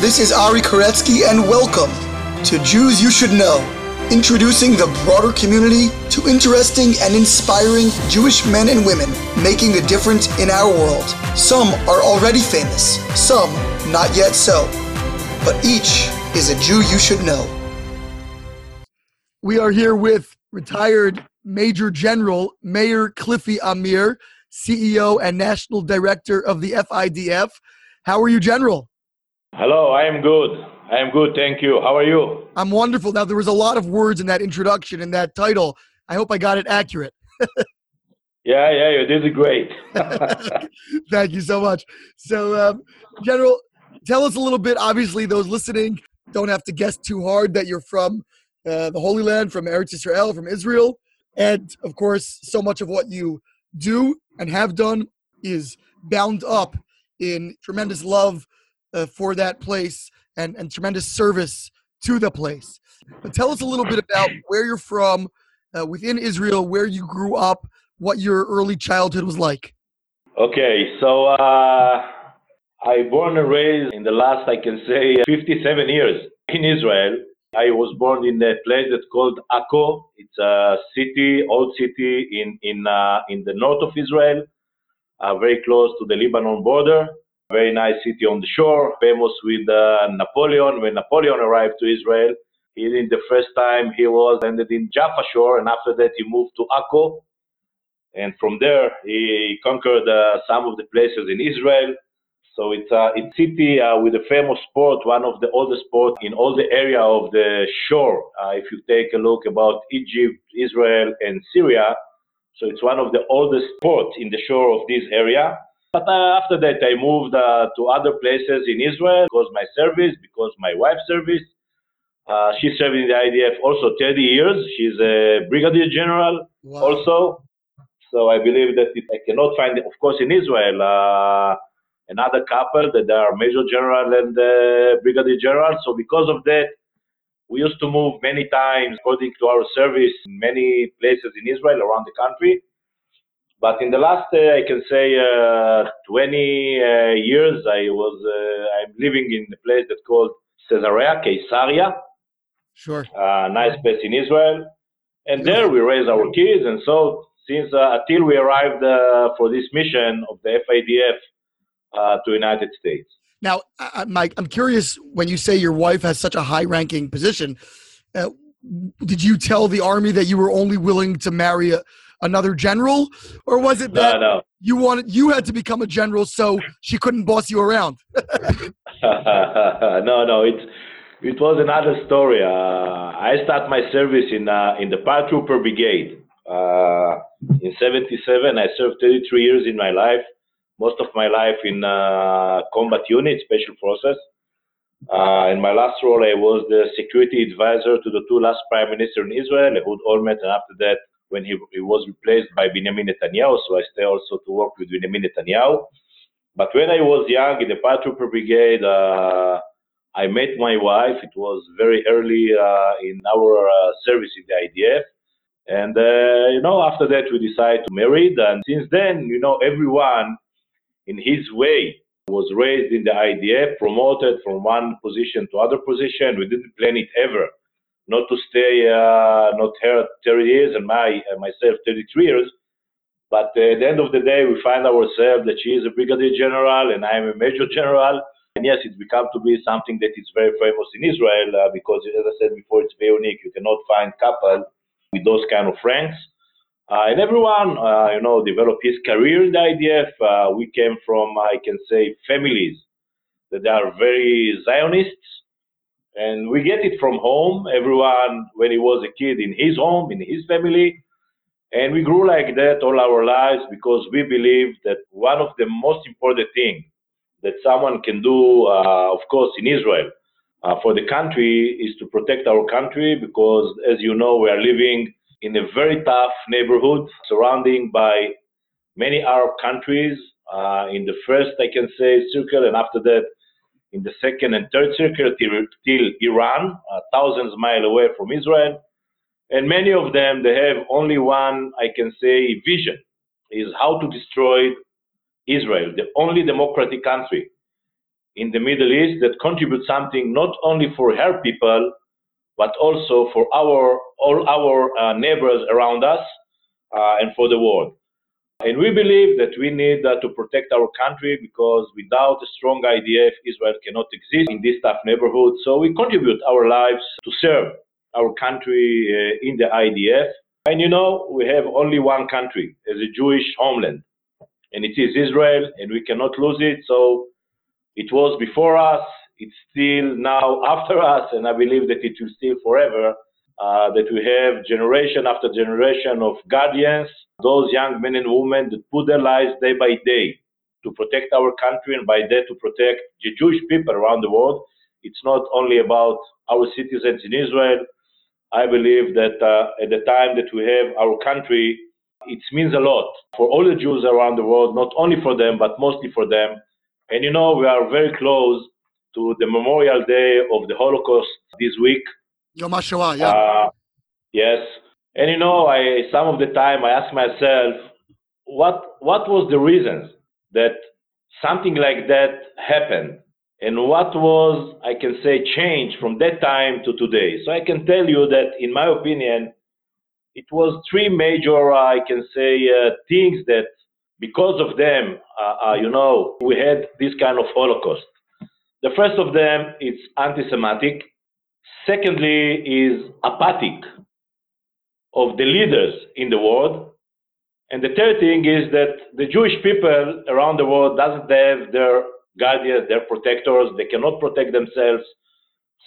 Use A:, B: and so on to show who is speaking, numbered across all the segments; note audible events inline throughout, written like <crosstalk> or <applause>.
A: This is Ari Koretzky, and welcome to Jews You Should Know, introducing the broader community to interesting and inspiring Jewish men and women making a difference in our world. Some are already famous, some not yet so, but each is a Jew you should know. We are here with retired Major General Meir Klifi-Amir, CEO and National Director of the FIDF. How are you, General?
B: Hello, I am good. I am good, thank you. How are you?
A: I'm wonderful. Now, there was a lot of words in that introduction and that title. I hope I got it accurate. <laughs>
B: yeah, yeah, you did great. <laughs> <laughs>
A: Thank you so much. So, um, General, tell us a little bit. Obviously, those listening don't have to guess too hard that you're from uh, the Holy Land, from Eretz Israel, from Israel. And of course, so much of what you do and have done is bound up in tremendous love uh, for that place and, and tremendous service to the place. But tell us a little bit about where you're from uh, within Israel, where you grew up, what your early childhood was like.
B: Okay, so uh, I born and raised in the last, I can say, 57 years in Israel. I was born in a place that's called Akko. It's a city, old city in in uh, in the north of Israel, uh, very close to the Lebanon border. Very nice city on the shore, famous with uh, Napoleon. When Napoleon arrived to Israel, he in the first time he was ended in Jaffa shore, and after that he moved to Akko, and from there he conquered uh, some of the places in Israel. So it's a it's city uh, with a famous sport, one of the oldest sports in all the area of the shore. Uh, if you take a look about Egypt, Israel, and Syria, so it's one of the oldest ports in the shore of this area. But uh, after that, I moved uh, to other places in Israel because my service, because my wife's service. Uh, she served in the IDF also 30 years. She's a brigadier general wow. also. So I believe that I cannot find, of course, in Israel, uh, another couple that are major general and uh, brigadier general. So because of that, we used to move many times according to our service in many places in Israel around the country. But in the last, uh, I can say, uh, 20 uh, years, I was I'm living in a place that's called Caesarea, Caesarea.
A: Sure.
B: A nice place in Israel, and there we raise our kids. And so since until we arrived for this mission of the FIDF uh, to United States.
A: Now, Mike, I'm curious when you say your wife has such a high-ranking position. Uh, did you tell the army that you were only willing to marry a, another general, or was it that
B: no, no.
A: you wanted you had to become a general so she couldn't boss you around? <laughs> <laughs>
B: no, no, it it was another story. Uh, I start my service in uh, in the paratrooper brigade uh, in '77. I served 33 years in my life, most of my life in uh, combat unit, special forces. Uh, in my last role, I was the security advisor to the two last prime minister in Israel, Ehud Olmert, and after that, when he, he was replaced by Benjamin Netanyahu. So I stay also to work with Benjamin Netanyahu. But when I was young in the paratrooper brigade, uh, I met my wife. It was very early uh, in our uh, service in the IDF. And, uh, you know, after that, we decided to marry. And since then, you know, everyone in his way was raised in the IDF, promoted from one position to other position. We didn't plan it ever not to stay uh, not here 30 years and my uh, myself 33 years. But uh, at the end of the day, we find ourselves that she is a brigadier general and I am a major general. And yes, it's become to be something that is very famous in Israel uh, because, as I said before, it's very unique. You cannot find couple with those kind of ranks. Uh, and everyone, uh, you know, developed his career in the IDF. we came from, I can say, families that are very Zionists and we get it from home, everyone, when he was a kid, in his home, in his family. And we grew like that all our lives because we believe that one of the most important things that someone can do, uh, of course, in Israel, uh, for the country is to protect our country because, as you know, we are living in a very tough neighborhood surrounding by many Arab countries. Uh, in the first, I can say, circle, and after that, in the second and third circle till, Iran, uh, thousands of miles away from Israel. And many of them, they have only one, I can say, vision, is how to destroy Israel, the only democratic country in the Middle East that contributes something not only for her people, but also for our all our uh, neighbors around us uh, and for the world. And we believe that we need uh, to protect our country because without a strong IDF, Israel cannot exist in this tough neighborhood. So we contribute our lives to serve our country uh, in the IDF. And you know, we have only one country as a Jewish homeland, and it is Israel, and we cannot lose it. So it was before us, it's still now <laughs> after us, and I believe that it will still forever. Uh, that we have generation after generation of guardians, those young men and women that put their lives day by day to protect our country and by that to protect the Jewish people around the world. It's not only about our citizens in Israel. I believe that uh, at the time that we have our country, it means a lot for all the Jews around the world, not only for them, but mostly for them. And you know, we are very close to the Memorial Day of the Holocaust this week.
A: Yom HaShoah, yeah.
B: Uh, yes. And you know, I some of the time I ask myself, what what was the reasons that something like that happened? And what was, I can say, change from that time to today? So I can tell you that, in my opinion, it was three major, uh, I can say, uh, things that, because of them, uh, uh, you know, we had this kind of Holocaust. The first of them is anti-Semitic. Secondly, is apathic of the leaders in the world. And the third thing is that the Jewish people around the world doesn't have their guardians, their protectors. They cannot protect themselves.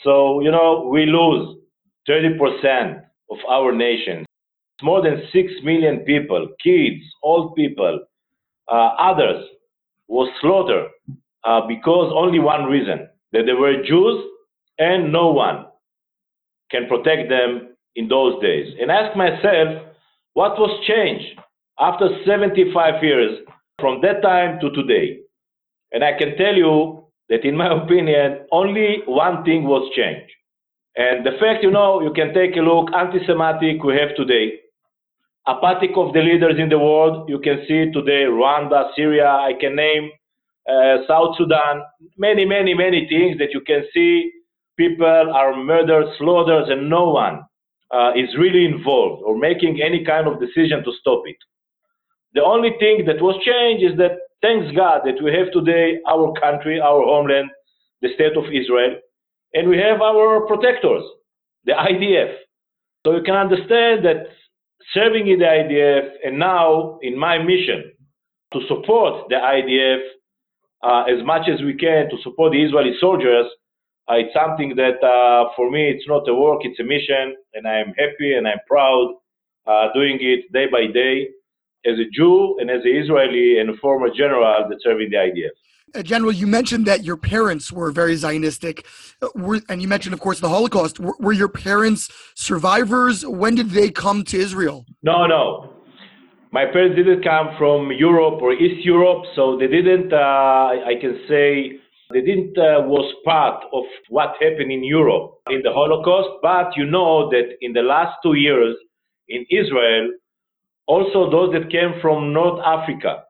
B: So, you know, we lose 30% of our nation. More than 6 million people, kids, old people, uh, others, was slaughtered uh, because only one reason that they were Jews and no one can protect them in those days. And ask myself, what was changed after 75 years from that time to today? And I can tell you that, in my <laughs> opinion, only one thing was changed. And the fact, you know, you can take a look, anti Semitic we have today, apathic of the leaders in the world, you can see today Rwanda, Syria, I can name uh, South Sudan, many, many, many things that you can see people are murdered, slaughtered, and no one uh, is really involved or making any kind of decision to stop it. The only thing that was changed is that, thanks God, that we have today our country, our homeland, the state of Israel, and we have our protectors, the IDF. So you can understand that serving in the IDF and now in my mission to support the IDF uh, as much as we can to support the Israeli soldiers, it's something that uh, for me it's not a work, it's a mission, and I'm happy and I'm proud uh, doing it day by day as a Jew and as an Israeli and a former general that serving the IDF.
A: Uh, general, you mentioned that your parents were very Zionistic, uh, were, and you mentioned, of course, the Holocaust. Were, were, your parents survivors? When did they come to Israel?
B: No, no. My parents didn't come from Europe or East Europe, so they didn't. Uh, I can say they didn't uh, was part of what happened in Europe in the Holocaust. But you know that in the last two years in Israel, also those that came from North Africa,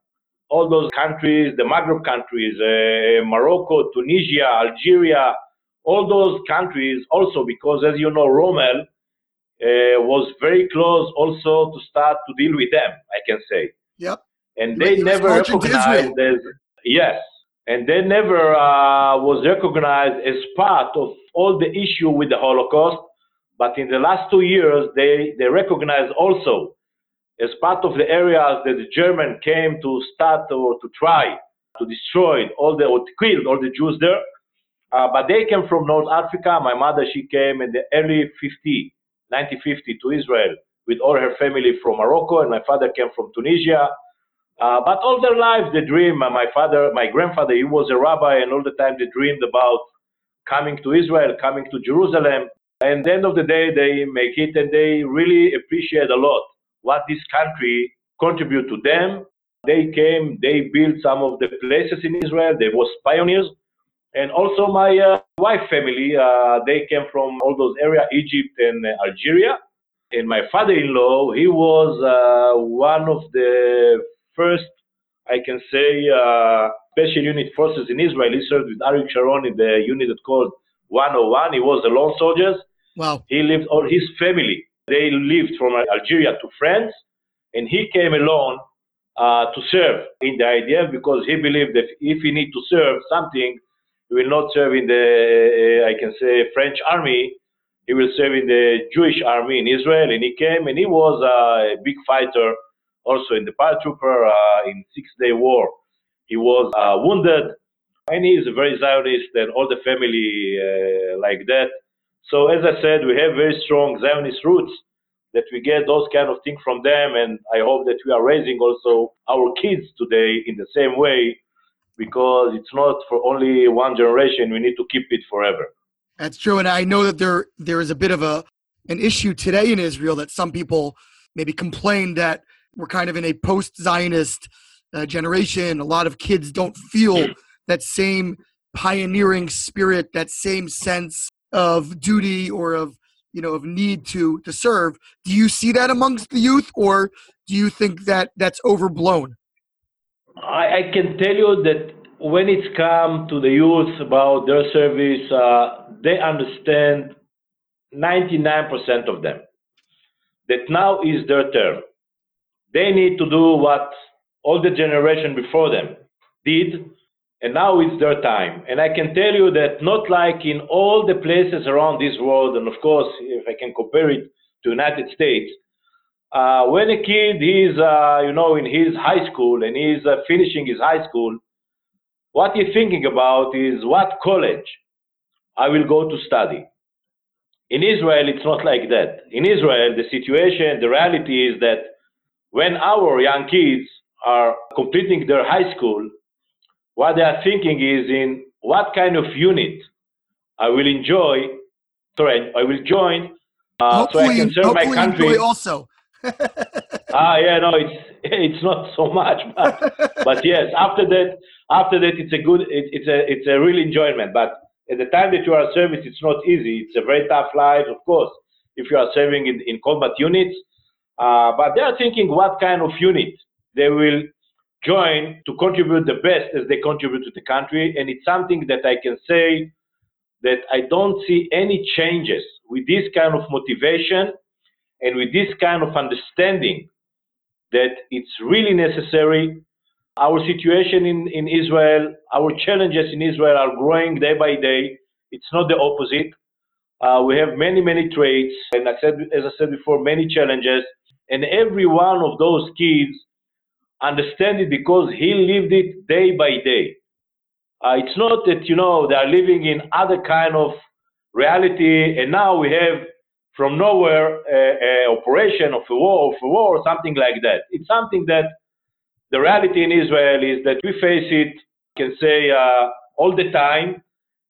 B: all those countries, the Maghreb countries, uh, Morocco, Tunisia, Algeria, all those countries also because as you know, Rommel uh, was very close also to start to deal with them, I can say.
A: Yep.
B: And they never recognized as, yes, and they never uh, was recognized as part of all the issue with the Holocaust. But in the last two years, they, they recognize also as part of the areas that the German came to start or to try to destroy all the or to kill all the Jews there. Uh, but they came from North Africa. My mother, she came in the early 50, 1950 to Israel with all her family from Morocco, and my father came from Tunisia. Uh, but all their lives, they dream. My father, my grandfather, he was a rabbi, and all the time they dreamed about coming to Israel, coming to Jerusalem. And the end of the day, they make it, and they really appreciate a lot what this country contribute to them. They came, they built some of the places in Israel. They was pioneers. And also my uh, wife family, uh, they came from all those areas, Egypt and Algeria. And my father-in-law, he was uh, one of the first, I can say, uh, special unit forces in Israel. He served with Arik Sharon in the unit that called 101. He was a lone soldier.
A: Wow.
B: He lived, all his family, they lived from Algeria to France, and he came alone uh, to serve in the IDF because he believed that if he need to serve something, he will not serve in the, uh, I can say, French army. He will serve in the Jewish army in Israel, and he came, and he was a big fighter also in the paratrooper uh, in Six-Day War. He was uh, wounded, and he is very Zionist, and all the family uh, like that. So as I said, we have very strong Zionist roots that we get those kind of things from them, and I hope that we are raising also our kids today in the same way, because it's not for only one generation. We need to keep it forever.
A: That's true, and I know that there there is a bit of a an issue today in Israel that some people maybe complain that we're kind of in a post-Zionist uh, generation. A lot of kids don't feel that same pioneering spirit, that same sense of duty or of you know of need to to serve. Do you see that amongst the youth, or do you think that that's overblown?
B: I, I can tell you that when it's come to the youth about their service, uh, they understand 99% of them that now is their turn. They need to do what all the generation before them did, and now it's their time. And I can tell you that not like in all the places around this world, and of course, if I can compare it to United States, uh, when a kid is, uh, you know, in his high school and he's uh, finishing his high school, what he's thinking about is what college I will go to study. In Israel, it's not like that. In Israel, the situation, the reality is that when our young kids are completing their high school, what they are thinking is in what kind of unit I will enjoy, sorry, I will join, uh, so I can serve my country.
A: also. <laughs>
B: ah, yeah, no, it's <laughs> it's not so much, but but yes, after that, after that, it's a good, it, it's a it's a real enjoyment. But at the time that you are service, it's not easy. It's a very tough life, of course. If you are serving in, in combat units, uh, but they are thinking what kind of unit they will join to contribute the best as they contribute to the country. And it's something that I can say that I don't see any changes with this kind of motivation and with this kind of understanding that it's really necessary. Our situation in, in Israel, our challenges in Israel are growing day by day. It's not the opposite. Uh, we have many, many traits, and I said, as I said before, many challenges. And every one of those kids understand it because he lived it day by day. Uh, it's not that you know they are living in other kind of reality, and now we have from nowhere a operation of a war, of a war, or something like that. It's something that the reality in Israel is that we face it. Can say uh, all the time.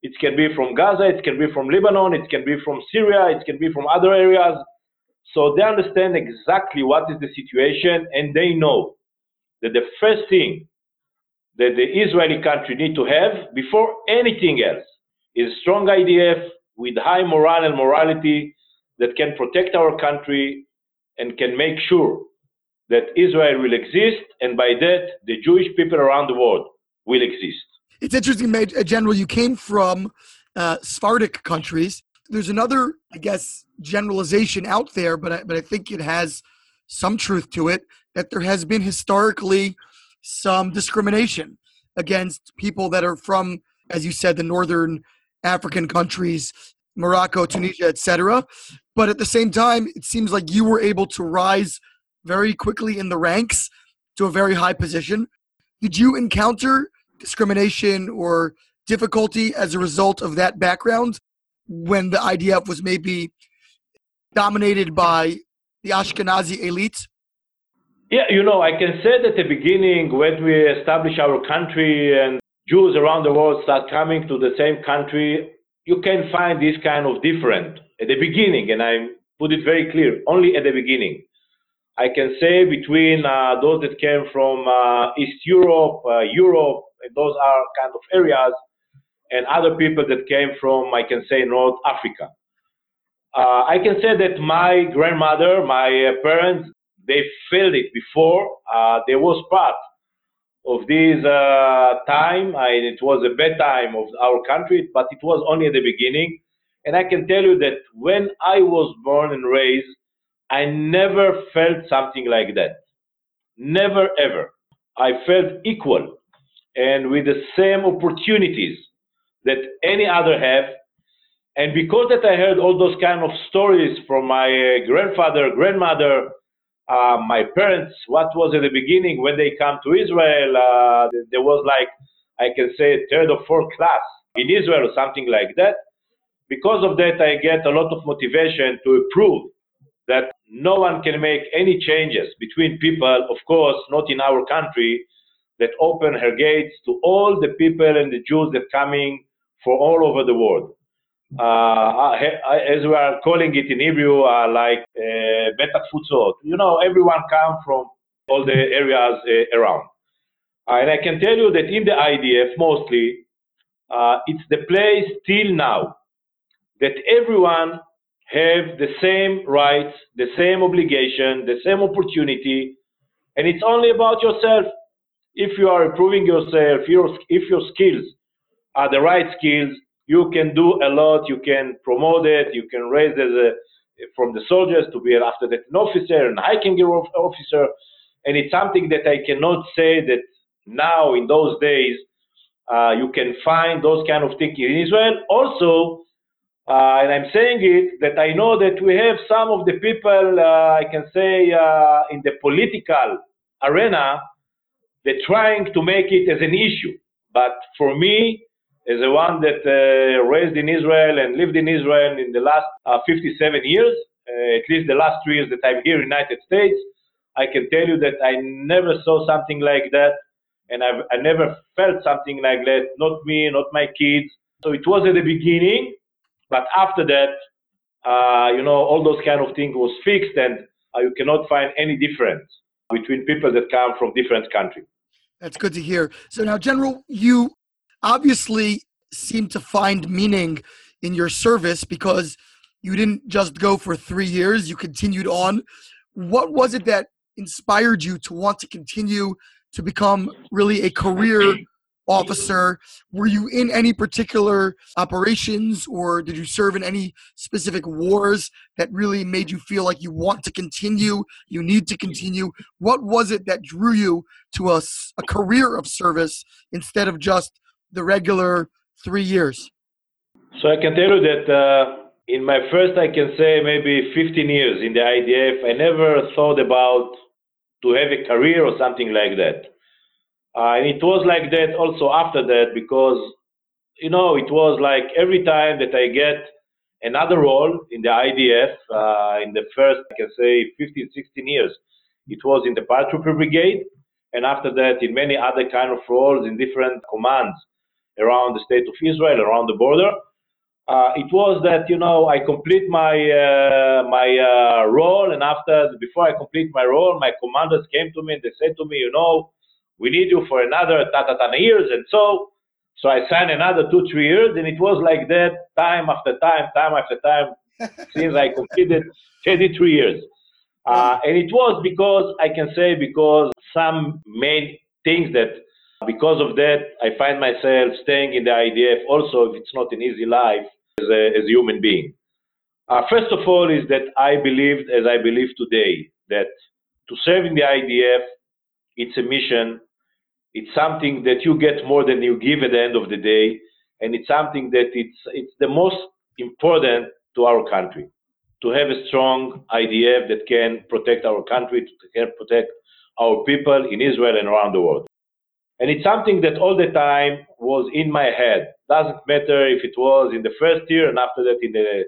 B: It can be from Gaza, it can be from Lebanon, it can be from Syria, it can be from other areas. So they understand exactly what is the situation, and they know that the first thing that the Israeli country need to have before anything else is a strong IDF with high morale and morality that can protect our country and can make sure that Israel will exist, and by that, the Jewish people around the world will exist.
A: It's interesting, uh, General, you came from uh, Sephardic countries. There's another, I guess, generalization out there, but I, but I think it has some truth to it that there has been historically some discrimination against people that are from, as you said, the northern African countries, Morocco, Tunisia, etc. But at the same time, it seems like you were able to rise very quickly in the ranks to a very high position. Did you encounter discrimination or difficulty as a result of that background when the IDF was maybe dominated by the Ashkenazi elite?
B: Yeah, you know, I can say that at the beginning, when we established our country and Jews around the world start coming to the same country, you can find this kind of different at the beginning, and I put it very clear, only at the beginning. I can say between uh, those that came from uh, East Europe, uh, Europe, those are kind of areas, and other people that came from, I can say, North Africa. Uh, I can say that my grandmother, my uh, parents, they felt it before. Uh, they was part of this uh, time. and it was a bad time of our country, but it was only at the beginning. And I can tell you that when I was born and raised, I never felt something like that. Never ever. I felt equal and with the same opportunities that any other have. And because that I heard all those kind of stories from my uh, grandfather, grandmother, uh, my parents, what was at the beginning when they come to Israel, uh, there was like, I can say, third or fourth class in Israel or something like that. Because of that, I get a lot of motivation to prove that no one can make any changes between people, of course, not in our country, that open her gates to all the people and the Jews that coming from all over the world. Uh, as we are calling it in Hebrew, uh, like uh, Beta Futzot. You know, everyone come from all the areas around. And I can tell you that in the IDF, mostly, it's the place till now that everyone have the same rights, the same obligation, the same opportunity, and it's only about yourself. If you are improving yourself, your, if your skills are the right skills, you can do a lot. You can promote it. You can raise as a, from the soldiers to be after that an officer, an hiking officer, and it's something that I cannot say that now in those days uh, you can find those kind of things in Israel. Also, uh, and I'm saying it that I know that we have some of the people, uh, I can say, uh, in the political arena, they're trying to make it as an issue. But for me, as a one that uh, raised in Israel and lived in Israel in the last uh, 57 years, uh, at least the last three years that I'm here in the United States, I can tell you that I never saw something like that, and I've, I never felt something like that. Not me, not my kids. So it was at the beginning, but after that, uh, you know, all those kind of things was fixed, and uh, you cannot find any difference between people that come from different countries.
A: That's good to hear. So now, General, you obviously seem to find meaning in your service because you didn't just go for three years; you continued on. What was it that inspired you to want to continue to become really a career officer. Were you in any particular operations or did you serve in any specific wars that really made you feel like you want to continue, you need to continue? What was it that drew you to a, a career of service instead of just the regular three years?
B: So I can tell you that uh, in my first, I can say maybe 15 years in the IDF, I never thought about to have a career or something like that. Uh, and it was like that also after that because, you know, it was like every time that I get another role in the IDF uh, in the first, I can say, 15, 16 years, it was in the paratrooper brigade. And after that, in many other kind of roles in different commands around the state of Israel, around the border. Uh, it was that you know I complete my uh, my uh, role, and after before I complete my role, my commanders came to me and they said to me, you know, we need you for another ta ta ta years, and so so I signed another two three years, and it was like that time after time, time after time, <laughs> since I completed 33 years. Uh, and it was because I can say because some main things that because of that I find myself staying in the IDF. Also, if it's not an easy life as a, as a human being. Uh, first of all, is that I believed, as I believe today, that to serve in the IDF, it's a mission it's something that you get more than you give at the end of the day, and it's something that it's it's the most important to our country to have a strong IDF that can protect our country, to protect our people in Israel and around the world. And it's something that all the time was in my head. Doesn't matter if it was in the first year and after that in the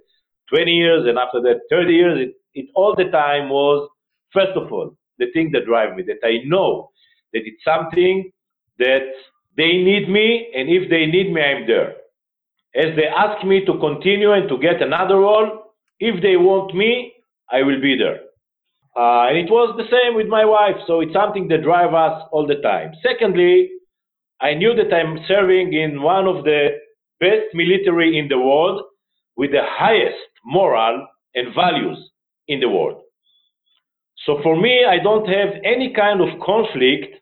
B: 20 years and after that 30 years. It, it all the time was, first of all, the thing that drive me, that I know that it's something that they need me, and if they need me, I'm there. As they ask me to continue and to get another role, if they want me, I will be there. Uh, and it was the same with my wife, so it's something that drives us all the time. Secondly, I knew that I'm serving in one of the best military in the world with the highest moral and values in the world. So for me, I don't have any kind of conflict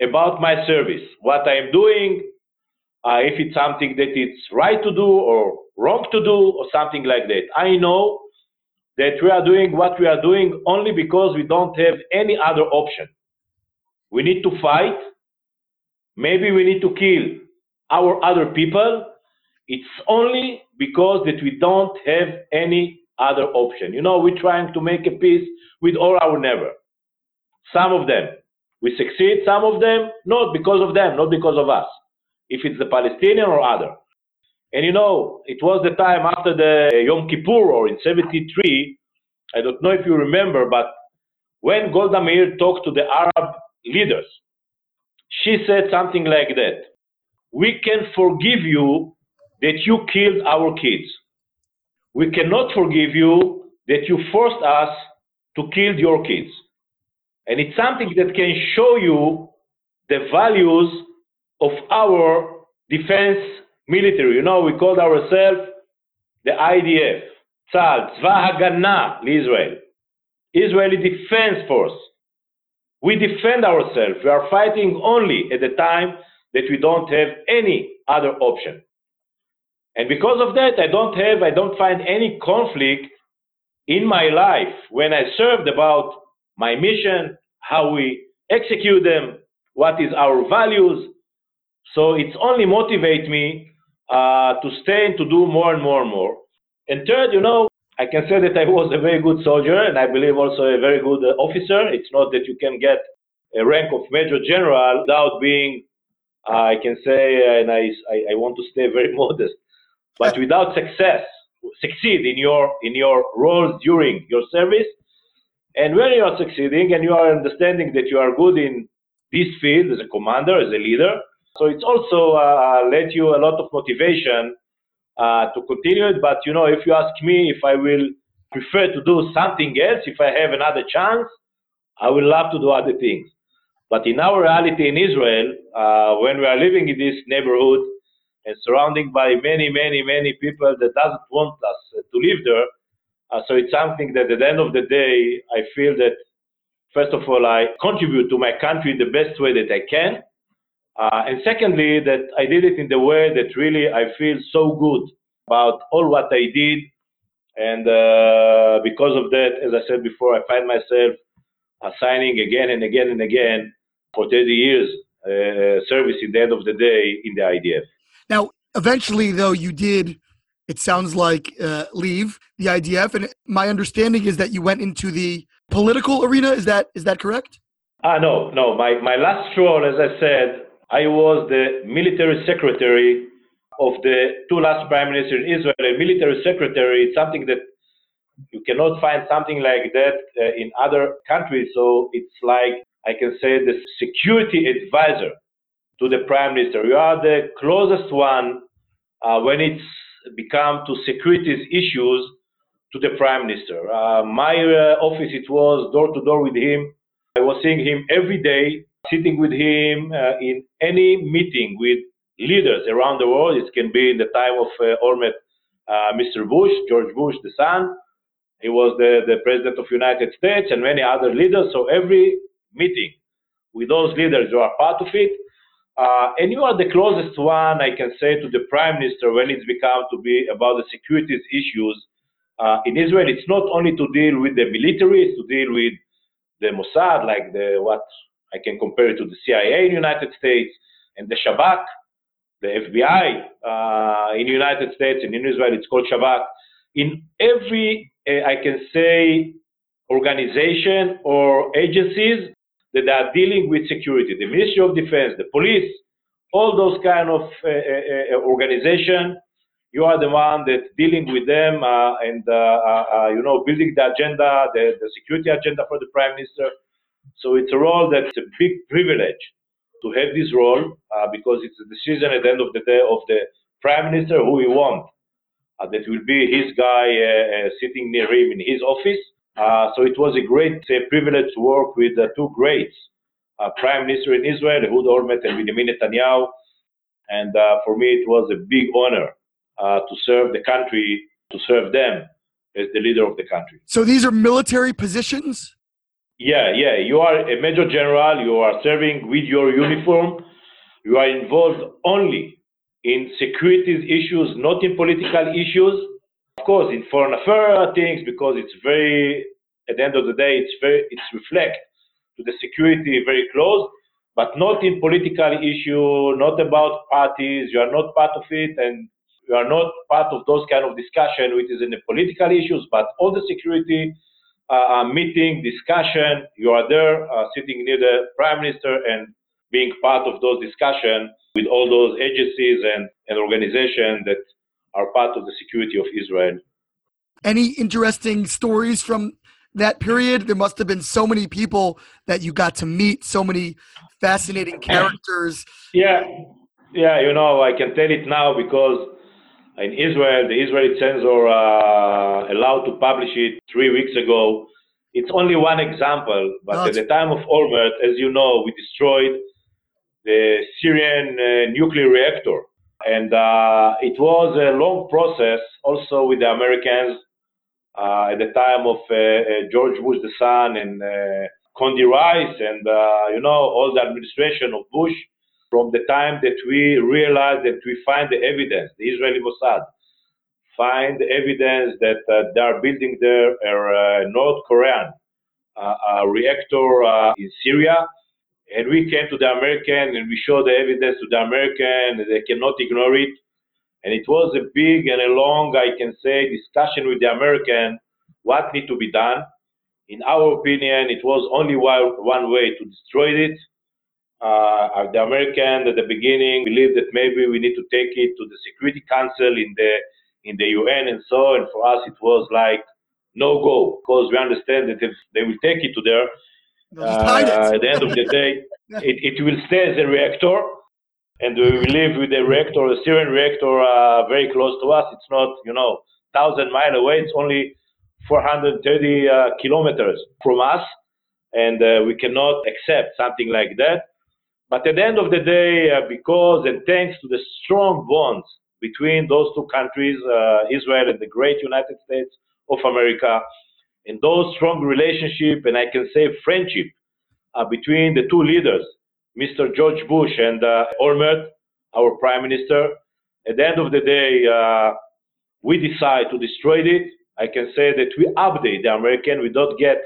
B: about my service, what I'm doing, uh, if it's something that it's right to do or wrong to do or something like that. I know that we are doing what we are doing only because we don't have any other option. We need to fight. Maybe we need to kill our other people. It's only because that we don't have any other option. You know, we're trying to make a peace with all our neighbors. Some of them we succeed, some of them not because of them, not because of us. If it's the Palestinian or other. And you know, it was the time after the Yom Kippur or in 73, I don't know if you remember, but when Golda Meir talked to the Arab leaders, she said something like that. We can forgive you that you killed our kids. We cannot forgive you that you forced us to kill your kids. And it's something that can show you the values of our defense military. You know, we called ourselves the IDF, Tzal, Tzva Hagana, Israel, Israeli Defense Force. We defend ourselves. We are fighting only at the time that we don't have any other option. And because of that, I don't have, I don't find any conflict in my life when I served about my mission, how we execute them, what is our values. So it's only motivate me uh, to stay and to do more and more and more. And third, you know, I can say that I was a very good soldier and I believe also a very good uh, officer. It's not that you can get a rank of major general without being, uh, I can say, and I, I, I want to stay very <laughs> modest, but without success, succeed in your in your roles during your service. And when you are succeeding and you are understanding that you are good in this field as a commander, as a leader, so it's also uh, let you a lot of motivation uh, to continue it. But you know, if you ask me if I will prefer to do something else, if I have another chance, I will love to do other things. But in our reality in Israel, uh, when we are living in this neighborhood and surrounded by many, many, many people that doesn't want us to live there, uh, so it's something that at the end of the day, I feel that first of all, I contribute to my country the best way that I can. Uh, and secondly, that I did it in the way that really I feel so good about all what I did. And uh, because of that, as I said before, I find myself signing again and again and again for 30 years uh, service in the end of the day in the IDF.
A: Now, eventually, though, you did it sounds like uh, leave the IDF. And my understanding is that you went into the political arena. Is that is that correct?
B: Ah, no, no. My my last role, as I said, I was the military secretary of the two last prime ministers in Israel. A military secretary is something that you cannot find something like that uh, in other countries. So it's like I can say the security advisor to the prime minister. You are the closest one uh, when it's become to securities issues to the prime minister. Uh, my uh, office, it was door to door with him. I was seeing him every day, sitting with him uh, in any meeting with leaders around the world. It can be in the time of uh, Olmert, uh, Mr. Bush, George Bush, the son. He was the, the president of United States and many other leaders. So every meeting with those leaders who are part of it, uh, and you are the closest one, I can say, to the prime minister when it's become to be about the security issues uh, in Israel. It's not only to deal with the military, it's to deal with the Mossad, like the what I can compare it to the CIA in the United States and the Shabak, the FBI uh, in the United States and in Israel, it's called Shabak. In every, uh, I can say, organization or agencies, that are dealing with security, the Ministry of Defense, the police, all those kind of uh, uh, uh organization. You are the one that's dealing with them uh, and you know building the agenda, the, the security agenda for the prime minister. So it's a role that's a big privilege to have this role because it's a decision at the end of the day of the prime minister who we want. that will be his guy sitting near him in his office uh, so it was a great uh, privilege to work with uh, two greats, uh, Prime Minister in Israel, Ehud Olmert and Benjamin Netanyahu. And uh, for me, it was a big honor uh, to serve the country, to serve them as the leader of the country.
A: So these are military positions?
B: Yeah, yeah. You are a major general. You are serving with your uniform. You are involved only in security issues, not in political issues. Of course, in foreign affairs things, because it's very, at the end of the day, it's very, it's reflect to the security very close, but not in political issue, not about parties. You are not part of it, and you are not part of those kind of discussion, which is in the political issues, but all the security uh, meeting, discussion, you are there uh, sitting near the prime minister and being part of those discussions with all those agencies and, and organizations that are part of the security of Israel.
A: Any interesting stories from that period? There must have been so many people that you got to meet, so many fascinating characters.
B: Yeah, yeah, you know, I can tell it now because in Israel, the Israeli censor uh, allowed to publish it three weeks ago. It's only one example, but no, at the time of Olmert, as you know, we destroyed the Syrian uh, nuclear reactor. And uh, it was a long process also with the Americans uh, at the time of uh, uh, George Bush the son and uh, Condi Rice and, you know, all the administration of Bush from the time that we realized that we find the evidence, the Israeli Mossad find the evidence that uh, they are building their a uh, North Korean uh, reactor in Syria and we came to the American and we showed the evidence to the American, they cannot ignore it. And it was a big and a long, I can say, discussion with the American what need to be done. In our opinion, it was only one way to destroy it. Uh, the American at the beginning believed that maybe we need to take it to the Security Council in the in the UN and so. And for us, it was like no go because we understand that if they will take it to there, uh, at the end of the day, <laughs> it, it will stay as a reactor, and we will live with a reactor, a Syrian reactor, uh, very close to us. It's not, you know, thousand mile away. It's only 430 uh, kilometers from us, and uh, we cannot accept something like that. But at the end of the day, uh, because and thanks to the strong bonds between those two countries, uh, Israel and the great United States of America, and those strong relationship and I can say friendship uh, between the two leaders, Mr. George Bush and uh, Olmert, our prime minister. At the end of the day, uh, we decide to destroy it. I can say that we update the American. We don't get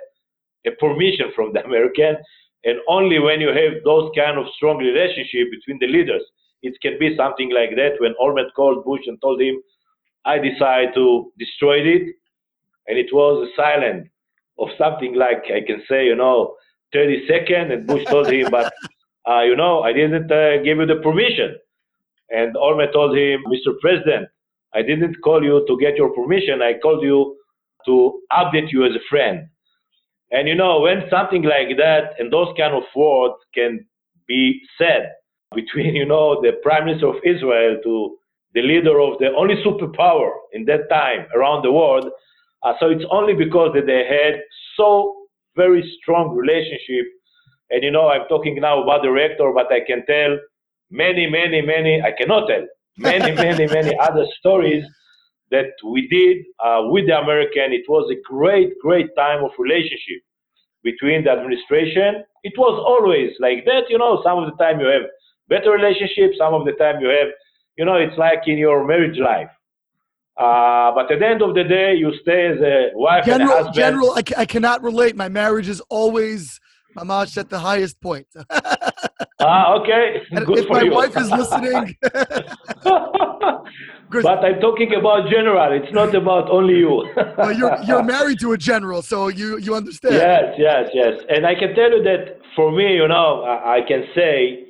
B: a permission from the <laughs> American, and only when you have those kind of strong relationship between the leaders, it can be something like that. When Olmert called Bush and told him, "I decide to destroy it," and it was a silent of something like I can say, you know, 30 seconds. And Bush told him, but <laughs> uh, you know, I didn't uh, give you the permission. And Olmert told him, Mr. President, I didn't call you to get your permission. I called you to update you as a friend. And you know, when something like that and those kind of words can be said between, <laughs> you know, the Prime Minister of Israel to the leader of the only superpower in that time around the world, uh, so it's only because that they had so very strong relationship. And you know, I'm talking now about the reactor, but I can tell many, many, many. I cannot tell many, <laughs> many, many other stories that we did uh, with the American. It was a great, great time of relationship between the administration. It was always like that. You know, some of the time you have better relationship, some of the time you have, you know, it's like in your marriage life. Uh, but at the end of the day, you stay as a wife
A: general,
B: and a husband.
A: General, I, I cannot relate. My marriage is always mamash at the highest point. <laughs>
B: ah, okay.
A: Good if my you. wife is listening. <laughs>
B: but I'm talking about general. It's not about only you. <laughs>
A: well, you're you're married to a general, so you you understand.
B: Yes, yes, yes. And I can tell you that for me, you know, I, I can say,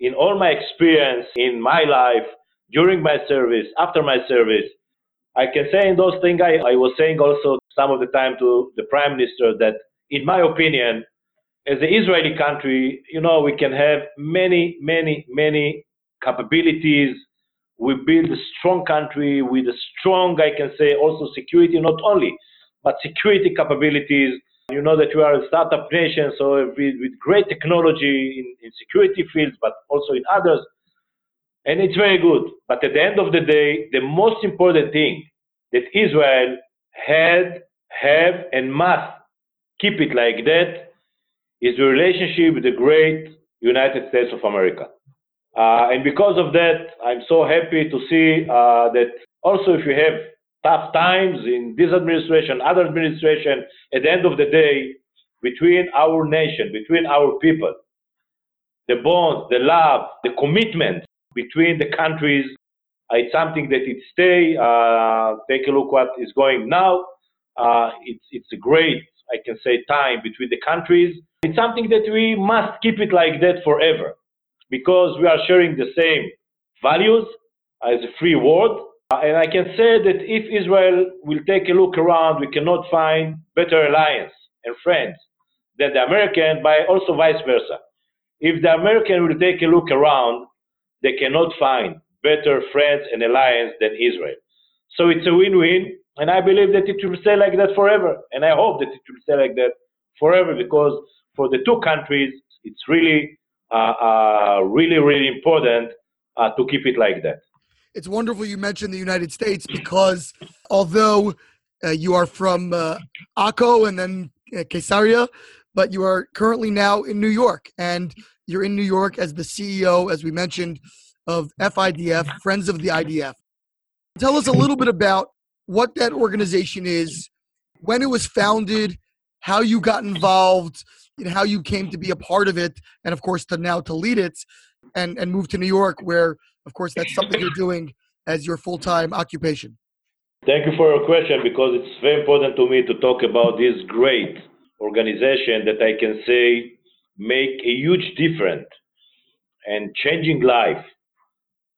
B: in all my experience in my life, during my service, after my service, I can say in those things I, I was saying also some of the time to the prime minister that in my opinion, as an Israeli country, you know, we can have many, many, many capabilities. We build a strong country with a strong, I can say, also security, not only, but security capabilities. You know that we are a startup nation, so with, with great technology in, in security fields, but also in others and it's very good. But at the end of the day, the most important thing that Israel had, have, and must keep it like that is the relationship with the great United States of America. Uh, and because of that, I'm so happy to see uh, that also if you have tough times in this administration, other administration, at the end of the day, between our nation, between our people, the bonds, the love, the commitment between the countries, uh, it's something that it stay. Uh, take a look what is going now. Uh, it's it's a great, I can say, time between the countries. It's something that we must keep it like that forever because we are sharing the same values as a free world. And I can say that if Israel will take a look around, we cannot find better alliance and friends than the American, but also vice versa. If the American will take a look around, they cannot find better friends and alliance than Israel. So it's a win-win, and I believe that it will stay like that forever. And I hope that it will stay like that forever because for the two countries, it's really uh, uh, really, really important uh, to keep it like that.
A: It's wonderful you mentioned the United States because although you are from Akko and then Caesarea, but you are currently now in New York, and you're in New York as the CEO, as we mentioned, of FIDF, Friends of the IDF. Tell us a little bit about what that organization is, when it was founded, how you got involved, and how you came to be a part of it, and of course to now to lead it, and and move to New York, where of course that's something you're doing as your full time occupation.
B: Thank you for your question because it's very important to me to talk about this great organization that I can say make a huge difference and changing life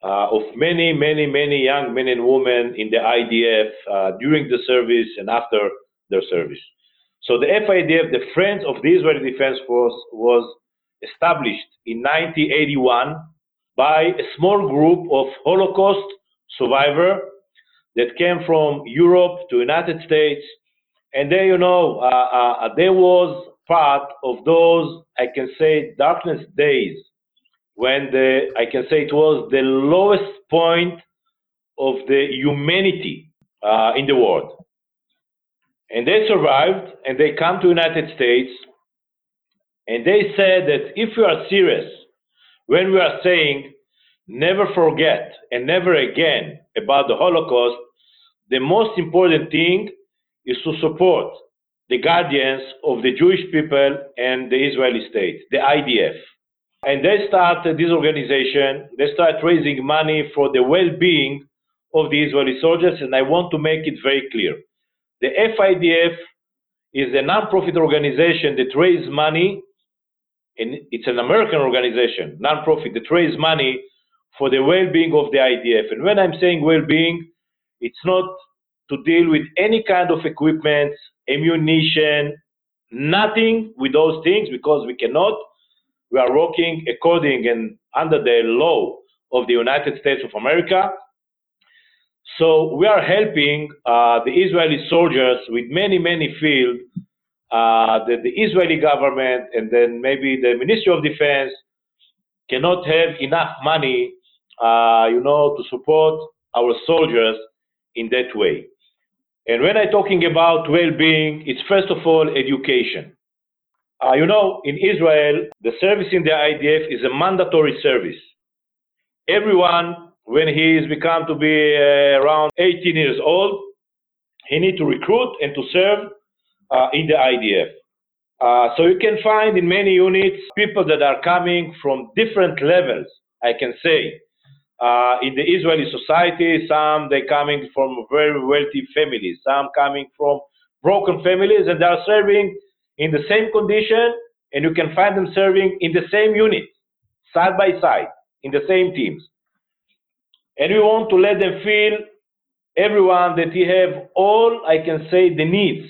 B: uh, of many, many, many young men and women in the IDF uh, during the service and after their service. So the FIDF, the Friends of the Israeli Defense Force, was established in 1981 by a small group of Holocaust survivors that came from Europe to United States, and they, you know, uh, uh, they was part of those, I can say, darkness days when the, I can say it was the lowest point of the humanity uh, in the world. And they survived and they come to United States and they said that if we are serious when we are saying never forget and never again about the Holocaust, the most important thing is to support the guardians of the Jewish people and the Israeli state, the IDF. And they started this organization, they started raising money for the well-being of the Israeli soldiers, and I want to make it very clear. The FIDF is a non-profit organization that raises money, and it's an American organization, non-profit, that raises money for the well-being of the IDF. And when I'm saying well-being, it's not to deal with any kind of equipment, ammunition, nothing with those things because we cannot. We are working according and under the law of the United States of America. So we are helping uh, the Israeli soldiers with many, many fields uh, that the Israeli government and then maybe the Ministry of Defense cannot have enough money, uh, you know, to support our soldiers in that way. And when I'm talking about well-being, it's first of all education. Uh, you know, in Israel, the service in the IDF is a mandatory service. Everyone when he is become to be uh, around 18 years old, he need to recruit and to serve uh, in the IDF. Uh, so you can find in many units people that are coming from different levels, I can say. Uh, in the Israeli society, some they coming from very wealthy families, some coming from broken families, and they are serving in the same condition, and you can find them serving in the same unit, side by side, in the same teams. And we want to let them feel, everyone, that he have all, I can say, the needs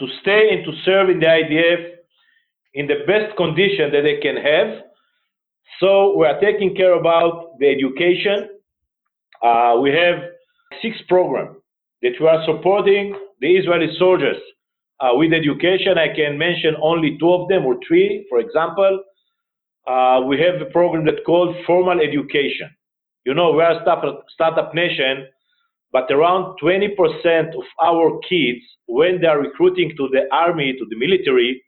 B: to stay and to serve in the IDF in the best condition that they can have. So we are taking care about the education. Uh, we have six programs that we are supporting the Israeli soldiers uh, with education. I can mention only two of them or three. For example, uh, we have a program that's called formal education. You know, we're a startup, startup nation, but around 20% of our kids, when they are recruiting to the army, to the military,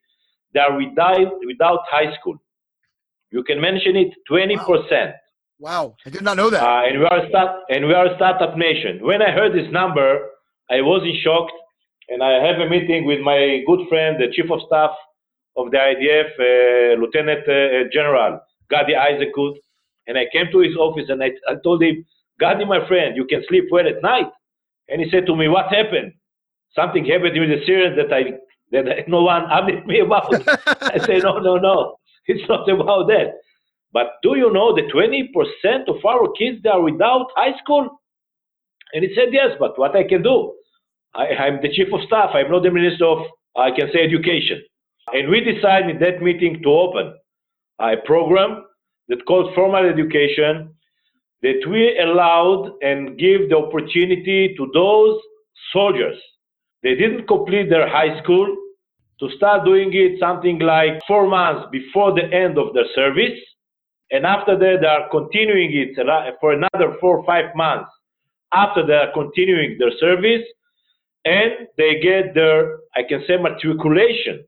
B: they are without, without high school. You can mention it 20%.
A: Wow. wow. I did not know that.
B: Uh, and, we are start, and we are a startup nation. When I heard this number, I was in shock. And I have a meeting with my good friend, the chief of staff of the IDF, uh, Lieutenant uh, General Gadi Eisenkot. And I came to his office and I, I told him, Gadi, my friend, you can sleep well at night. And he said to me, What happened? Something happened with the Syrians that I that <laughs> no one updated me about. I say, No, no, no. <laughs> It's not about that. But do you know that 20% of our kids they are without high school? And he said, Yes, but what I can do? I, am the chief of staff. I'm not the minister of, I can say, education. And we decided in that meeting to open a program that called formal education that we allowed and give the opportunity to those soldiers. They didn't complete their high school to start doing it something like four months before the end of their service. And after that, they are continuing it for another four or five months after they are continuing their service. And they get their, I can say, matriculation,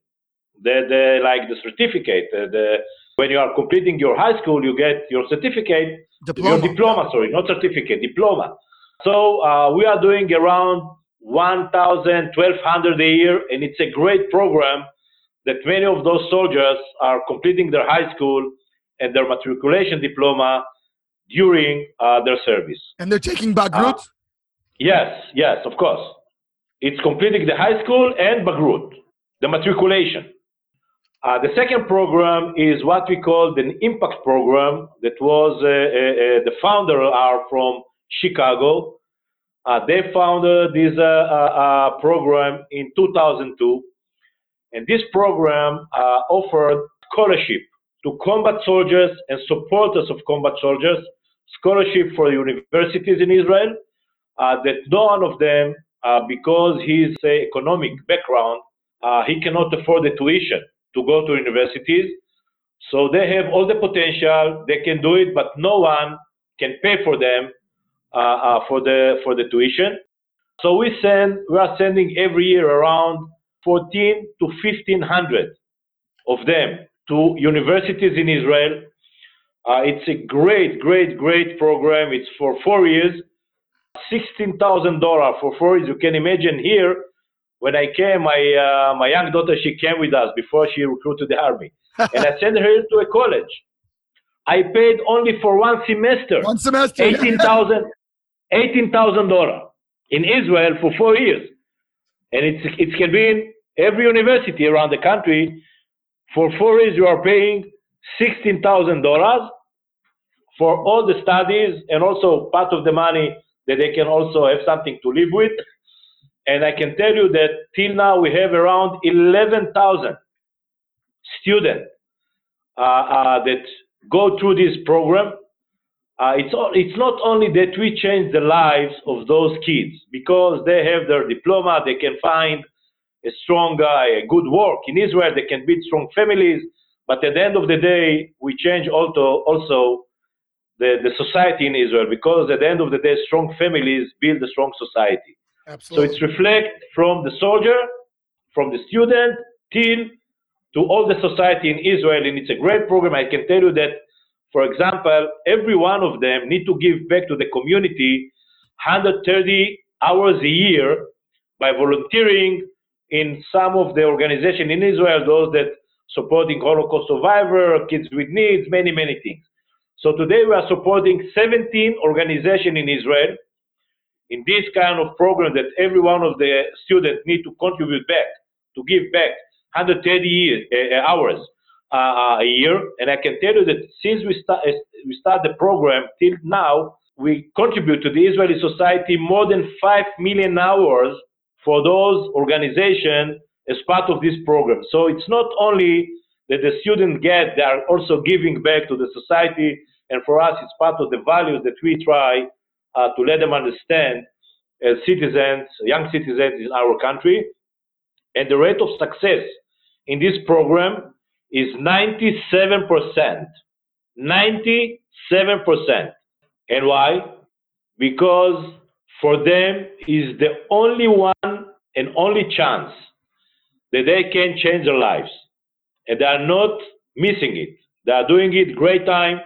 B: the, the, like the certificate, the, the when you are completing your high school, you get your certificate,
A: diploma.
B: your diploma, sorry, not certificate, diploma. So uh, we are doing around 1,000, 1,200 a year, and it's a great program that many of those soldiers are completing their high school and their matriculation diploma during uh, their service.
A: And they're taking Bagrut? Uh,
B: yes, yes, of course. It's completing the high school and Bagrut, the matriculation. Uh, the second program is what we call the impact program that was uh, uh, uh the founder are from Chicago. Uh, they founded this uh, program in 2002. And this program offered scholarship to combat soldiers and supporters of combat soldiers, scholarship for universities in Israel, that none of them, because his economic background, he cannot afford the tuition to go to universities. So they have all the potential, they can do it, but no one can pay for them uh, uh, for the for the tuition. So we send we are sending every year around 14 to 1500 of them to universities in Israel. Uh, it's a great, great, great program. It's for four years, $16,000 for four years. You can imagine here when I came, my uh, my young daughter she came with us before she recruited the army, <laughs> and I sent her to a college. I paid only for one semester.
A: One semester.
B: Eighteen thousand. <laughs> Eighteen thousand dollars in Israel for four years, and it's it can be in every university around the country. For four years, you are paying sixteen thousand dollars for all the studies, and also part of the money that they can also have something to live with. And I can tell you that till now we have around 11,000 students uh, uh, that go through this program. Uh, it's, it's not only that we change the lives of those kids because they have their diploma, they can find a strong, uh, a good work. In Israel, they can build strong families, but at the end of the day, we change also, also the, the society in Israel because at the end of the day, strong families build a strong society.
A: Absolutely.
B: So it's reflect from the soldier, from the student, till to all the society in Israel, and it's a great program. I can tell you that, for example, every one of them need to give back to the community 130 hours a year by volunteering in some of the organization in Israel, those that supporting Holocaust survivor, kids with needs, many, many things. So today we are supporting 17 organizations in Israel in this kind of program that every one of the students need to contribute back, to give back 130 years, uh, hours uh, a year. And I can tell you that since we start, uh, we start the program till now, we contribute to the Israeli society more than 5 million hours for those organizations as part of this program. So it's not only that the students get, they are also giving back to the society. And for us, it's part of the values that we try uh, to let them understand as citizens, young citizens in our country. And the rate of success in this program is 97%. 97%. And why? Because for them is the only one and only chance that they can change their lives. and they are not missing it. They are doing it great time,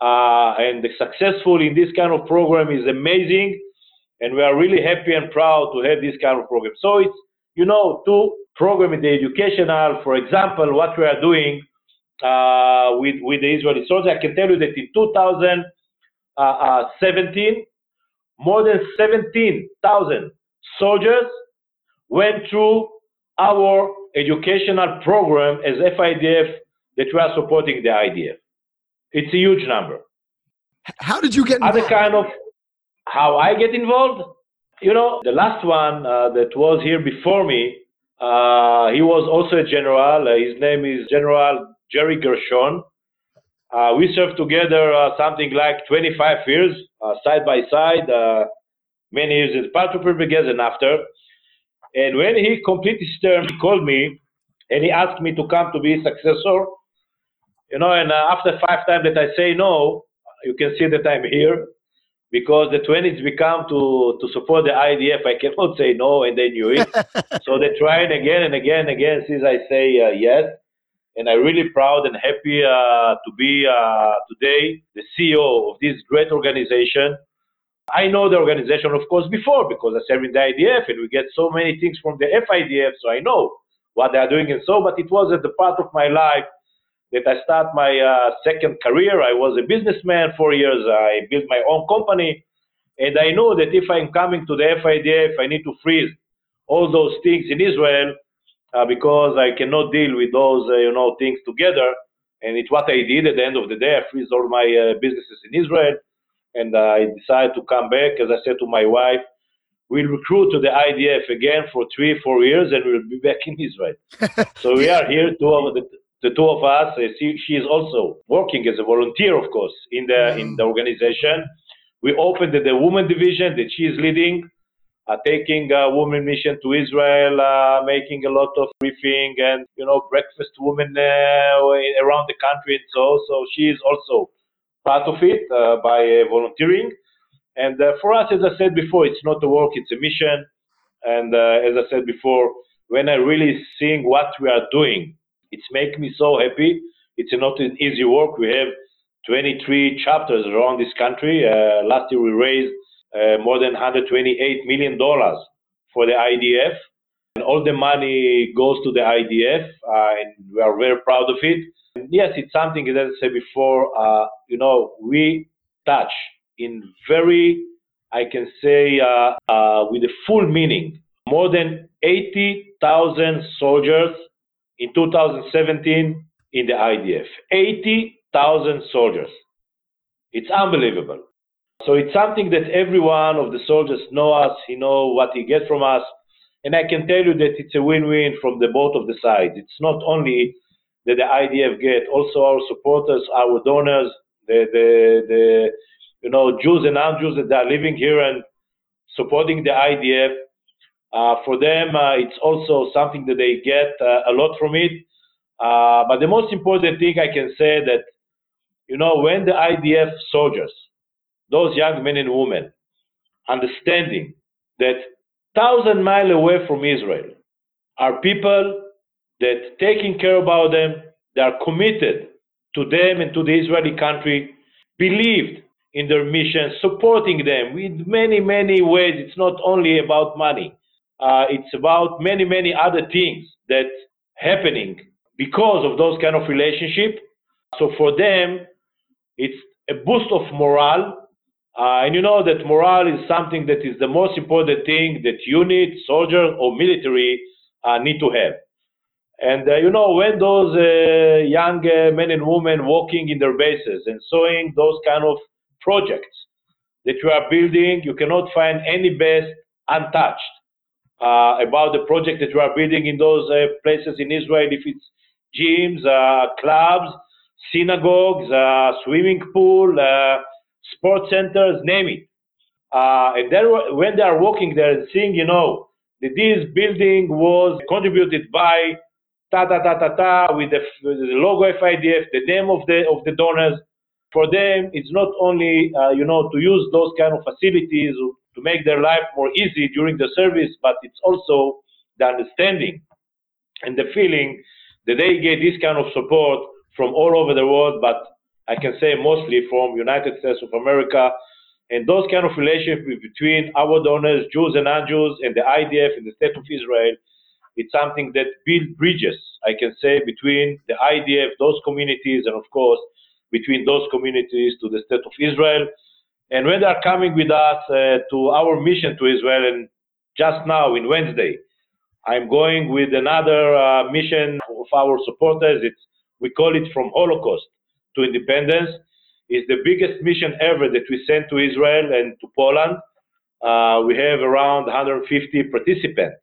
B: uh, and the successful in this kind of program is amazing, and we are really happy and proud to have this kind of program. So it's you know to program the educational, for example, what we are doing uh, with with the Israeli soldiers. I can tell you that in 2017, uh, more than 17,000 soldiers went through our educational program as FIDF that we are supporting the IDF. It's a huge number.
A: How did you get involved?
B: Other kind of how I get involved? You know, the last one uh, that was here before me, uh, he was also a general. Uh, his name is General Jerry Gershon. Uh, we served together uh, something like 25 years, uh, side by side, many years in the paratrooper brigade and after. And when he completed his term, he called me and he asked me to come to be his successor. You know, and uh, after five times that I say no, you can see that I'm here because the 20s become to, to support the IDF. I cannot <laughs> say no, and they knew it. <laughs> so they tried again and again and again since I say uh, yes. And I'm really proud and happy uh, to be uh, today the CEO of this great organization I know the organization, of course, before because I served in the IDF and we get so many things from the FIDF, so I know what they are doing and so. But it was at the part of my life that I start my uh, second career. I was a businessman for years. I built my own company, and I know that if I'm coming to the FIDF, I need to freeze all those things in Israel uh, because I cannot deal with those, uh, you know, things together. And it's what I did at the end of the day. I freeze all my uh, businesses in Israel and I decided to come back. As I said to my wife, we'll recruit to the IDF again for three, four years, and we'll be back in Israel. <laughs> so we are here, two of the, the two of us. Uh, she, she, is also working as a volunteer, of course, in the in the organization. We opened the, the women division that she is leading. Uh, taking a women mission to Israel, uh, making a lot of briefing and you know breakfast women uh, around the country and so. So she is also part of it uh, by uh, volunteering. And uh, for us, as I said before, it's not a work, it's a mission. And as I said before, when I really seeing what we are doing, it's making me so happy. It's not an easy work. We have 23 chapters around this country. Uh, last year we raised uh, more than 128 million dollars for the IDF, and all the money goes to the IDF, uh, and we are very proud of it And yes, it's something that I said before. Uh, you know, we touch in very, I can say, uh, uh, with a full meaning, more than 80,000 soldiers in 2017 in the IDF. 80,000 soldiers. It's unbelievable. So it's something that every one of the soldiers know us. He know what he gets from us, and I can tell you that it's a win-win from the both of the sides. It's not only that the IDF get. Also, our supporters, our donors, the, the, the you know, Jews and non-Jews that are living here and supporting the IDF. Uh, for them, uh, it's also something that they get uh, a lot from it. But the most important thing I can say that, you know, when the IDF soldiers, those young men and women, understanding that thousand miles away from Israel are people that taking care about them, they are committed to them and to the Israeli country, believed in their mission, supporting them with many, many ways. It's not only about money. Uh, it's about many, many other things that happening because of those kind of relationship. So for them, it's a boost of morale. Uh, and you know that morale is something that is the most important thing that unit, soldier, or military uh, need to have. And uh, you know, when those uh, young uh, men and women working in their bases and sewing those kind of projects that you are building, you cannot find any base untouched about the project that you are building in those uh, places in Israel. If it's gyms, uh, clubs, synagogues, swimming pool, sports centers, name it. and then when they are walking there and seeing, you know, that this building was contributed by ta ta ta ta ta with the, the logo FIDF, the name of the of the donors. For them, it's not only uh, you know to use those kind of facilities to make their life more easy during the service, but it's also the understanding and the feeling that they get this kind of support from all over the world, but I can say mostly from United States of America. And those kind of relationships between our donors, Jews and non-Jews, and the IDF and the State of Israel, it's something that builds bridges, I can say, between the IDF, those communities, and of course, between those communities to the State of Israel. And when they are coming with us uh, to our mission to Israel, and just now in Wednesday, I'm going with another uh, mission of our supporters. It's, we call it From Holocaust to Independence. It's the biggest mission ever that we sent to Israel and to Poland. Uh, we have around 150 participants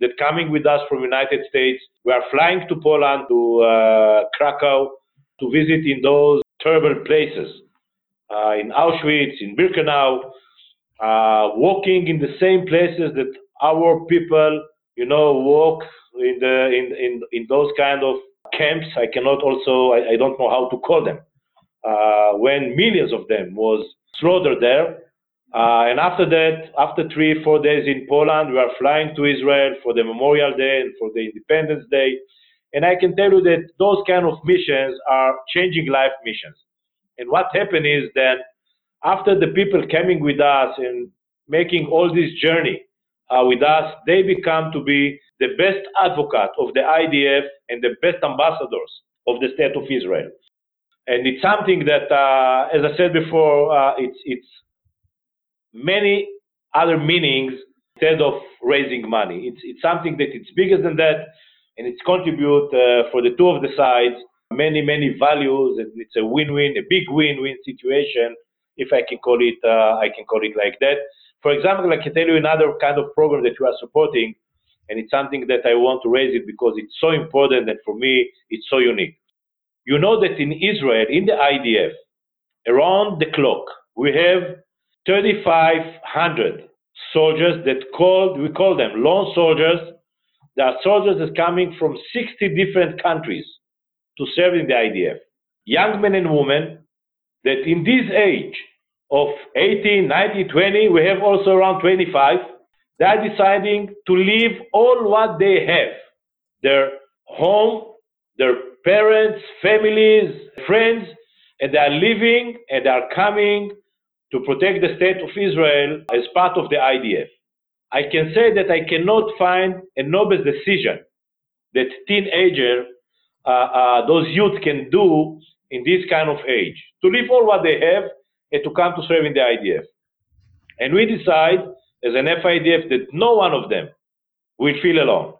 B: that coming with us from United States. We are flying to Poland, to uh, Krakow, to visit in those terrible places, uh, in Auschwitz, in Birkenau, uh, walking in the same places that our people you know, walk in the in in, in those kind of camps. I cannot also I, I don't know how to call them. Uh, when millions of them was slaughtered there. Uh, and after that, after three, four days in Poland, we are flying to Israel for the Memorial Day and for the Independence Day. And I can tell you that those kind of missions are changing life missions. And what happened is that after the people coming with us and making all this journey uh, with us, they become to be the best advocate of the IDF and the best ambassadors of the state of Israel. And it's something that, uh, as I said before, uh, it's, it's many other meanings instead of raising money. It's, it's something that it's bigger than that, and it's contribute uh, for the two of the sides many, many values, and it's a win-win, a big win-win situation, if I can call it, uh, I can call it like that. For example, I can tell you another kind of program that you are supporting, and it's something that I want to raise it because it's so important and for me it's so unique. You know that in Israel, in the IDF, around the clock, we have 3,500 soldiers that called, we call them lone soldiers. They are soldiers that coming from 60 different countries to serve in the IDF. Young men and women that in this age of 18, 19, 20, we have also around 25, they are deciding to leave all what they have their home, their parents, families, friends, and they are living and they are coming to protect the state of Israel as part of the IDF. I can say that I cannot find a noble decision that teenager, those youth can do in this kind of age. To leave all what they have and to come to serve in the IDF. And we decide as an FIDF that no one of them will feel alone.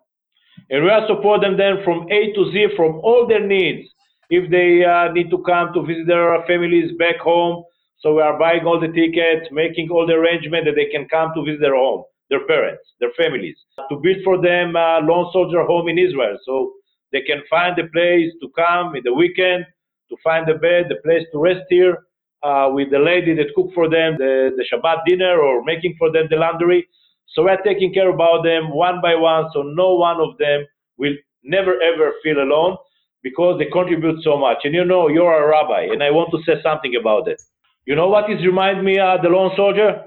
B: And we are supporting them from A to Z from all their needs. If they uh, need to come to visit their families back home, so we are buying all the tickets, making all the arrangement that they can come to visit their home, their parents, their families. To build for them a lone soldier home in Israel, so they can find a place to come in the weekend, to find a bed, a place to rest here, uh, with the lady that cook for them the, the Shabbat dinner or making for them the laundry. So we're taking care about them one by one, so no one of them will never ever feel alone because they contribute so much. And you know, you're a rabbi, and I want to say something about it. You know what it remind me, uh, the lone soldier?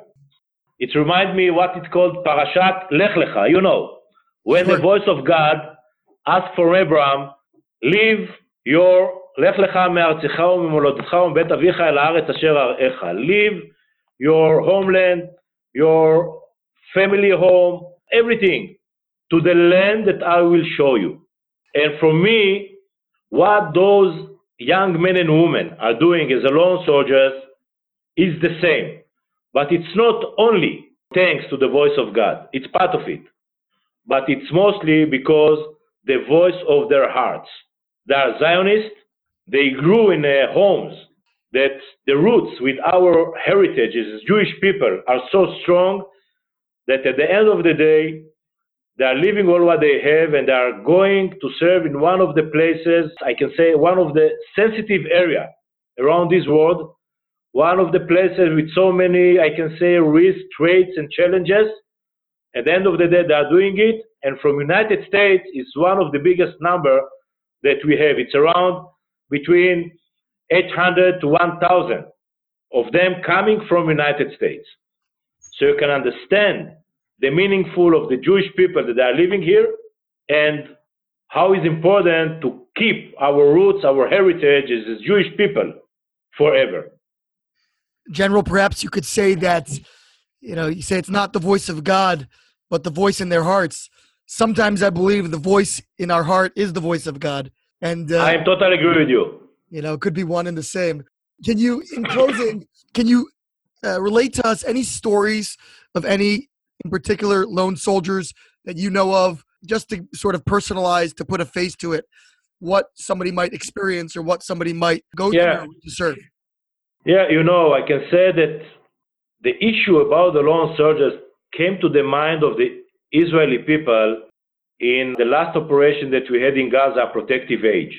B: It remind me what it's called Parashat Lech Lecha. You know, when the voice of God asked for Abraham, leave your לך לך מארצך וממולדתך ומבית אביך אל הארץ אשר אראך. Leave your homeland, your family home, everything to the land that I will show you. And for me, what those young men and women are doing as lone soldiers is the same. But it's not only thanks to the voice of God, it's part of it. But it's mostly because the voice of their hearts. They are Zionists, they grew in homes that the roots with our heritage as Jewish people are so strong that at the end of the day, they are leaving all what they have and they are going to serve in one of the places, I can say one of the sensitive area around this world, one of the places with so many, I can say, risks, traits, and challenges. At the end of the day, they are doing it. And from United States, it's one of the biggest number that we have. It's around between 800 to 1,000 of them coming from United States. So you can understand the meaningful of the Jewish people that are living here and how it's important to keep our roots, our heritage as Jewish people forever.
A: General, perhaps you could say that, you know, you say it's not the voice of God, but the voice in their hearts. Sometimes I believe the voice in our heart is the voice of God. And uh,
B: I totally agree with you.
A: You know, it could be one and the same. Can you, in closing, can you uh, relate to us any stories of any, in particular, lone soldiers that you know of, just to sort of personalize, to put a face to it, what somebody might experience or what somebody might go yeah. through to serve?
B: Yeah, you know, I can say that the issue about the lone soldiers came to the mind of the Israeli people in the last operation that we had in Gaza, Protective Edge.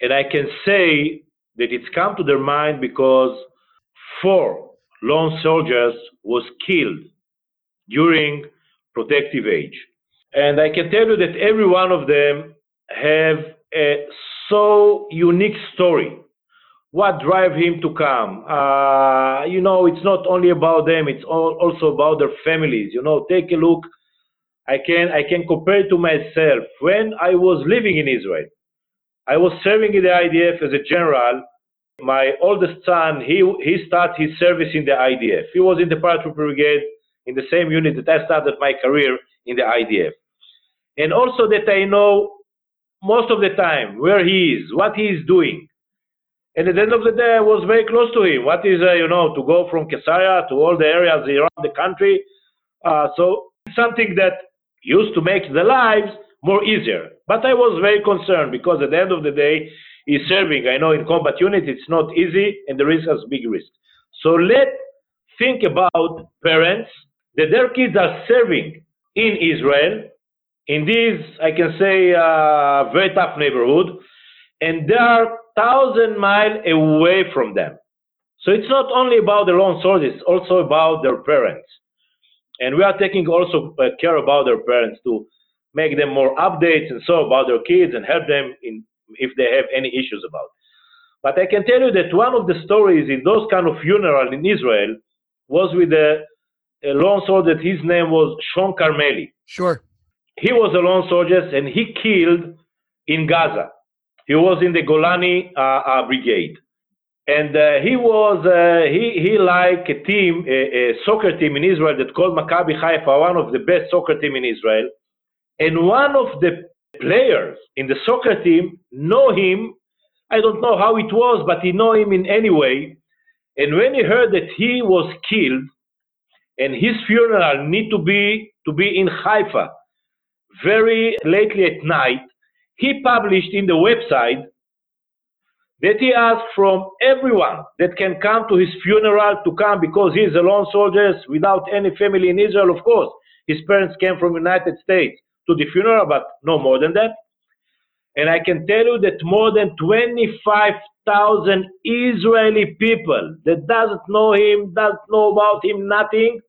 B: And I can say that it's come to their mind because four lone soldiers was killed during Protective Edge. And I can tell you that every one of them have a so unique story what drive him to come. Uh, you know, it's not only about them; it's all, also about their families. You know, take a look. I can I can compare it to myself. When I was living in Israel, I was serving in the IDF as a general. My oldest son, he he started his service in the IDF. He was in the paratrooper brigade in the same unit that I started my career in the IDF. And also that I know most of the time where he is, what he is doing and at the end of the day, I was very close to him. What is, uh, you know, to go from Caesarea to all the areas around the country. Uh, so something that used to make the lives more easier. But I was very concerned because at the end of the day, he's serving. I know in combat unit it's not easy and the risk has big risk. So let's think about parents that their kids are serving in Israel in this, I can say, uh, very tough neighborhood, and they are thousand miles away from them. So it's not only about the lone soldiers, it's also about their parents. And we are taking also uh, care about their parents to make them more updates and so about their kids and help them in if they have any issues about. But I can tell you that one of the stories in those kind of funeral in Israel was with a, a lone soldier. His name was Sean Carmeli.
A: Sure.
B: He was a lone soldier and he killed in Gaza. He was in the Golani uh, uh, brigade, and uh, he was he he like a team, a, a, soccer team in Israel that called Maccabi Haifa, one of the best soccer team in Israel, and one of the players in the soccer team know him. I don't know how it was, but he know him in any way. And when he heard that he was killed, and his funeral need to be to be in Haifa very lately at night, he published in the website that he asked from everyone that can come to his funeral to come because he is a lone soldier without any family in Israel, of course. His parents came from United States to the funeral, but no more than that. And I can tell you that more than 25,000 Israeli people that doesn't know him, doesn't know about him, nothing,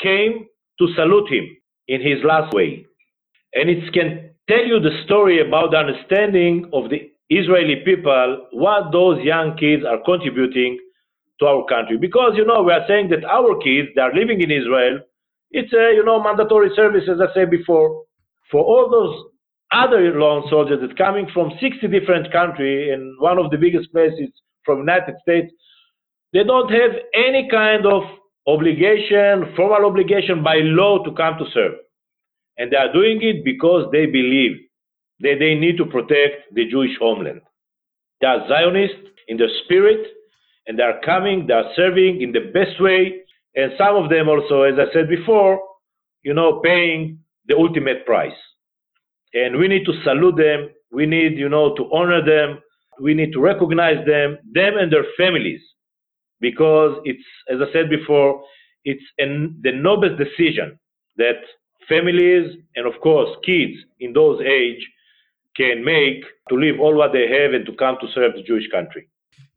B: came to salute him in his last way. And it can tell you the story about the understanding of the Israeli people, what those young kids are contributing to our country. Because, you know, we are saying that our kids, they are living in Israel, it's a, you know, mandatory service, as I said before. For all those other lone soldiers that coming from 60 different countries, and one of the biggest places from United States, they don't have any kind of obligation, formal obligation by law to come to serve. And they are doing it because they believe that they need to protect the Jewish homeland. They are Zionists in their spirit, and they are coming, they are serving in the best way, and some of them also, as I said before, you know, paying the ultimate price. And we need to salute them. We need, you know, to honor them. We need to recognize them, them and their families, because it's, as I said before, it's an, the noblest decision that families and of course kids in those age can make to leave all what they have and to come to serve the Jewish country.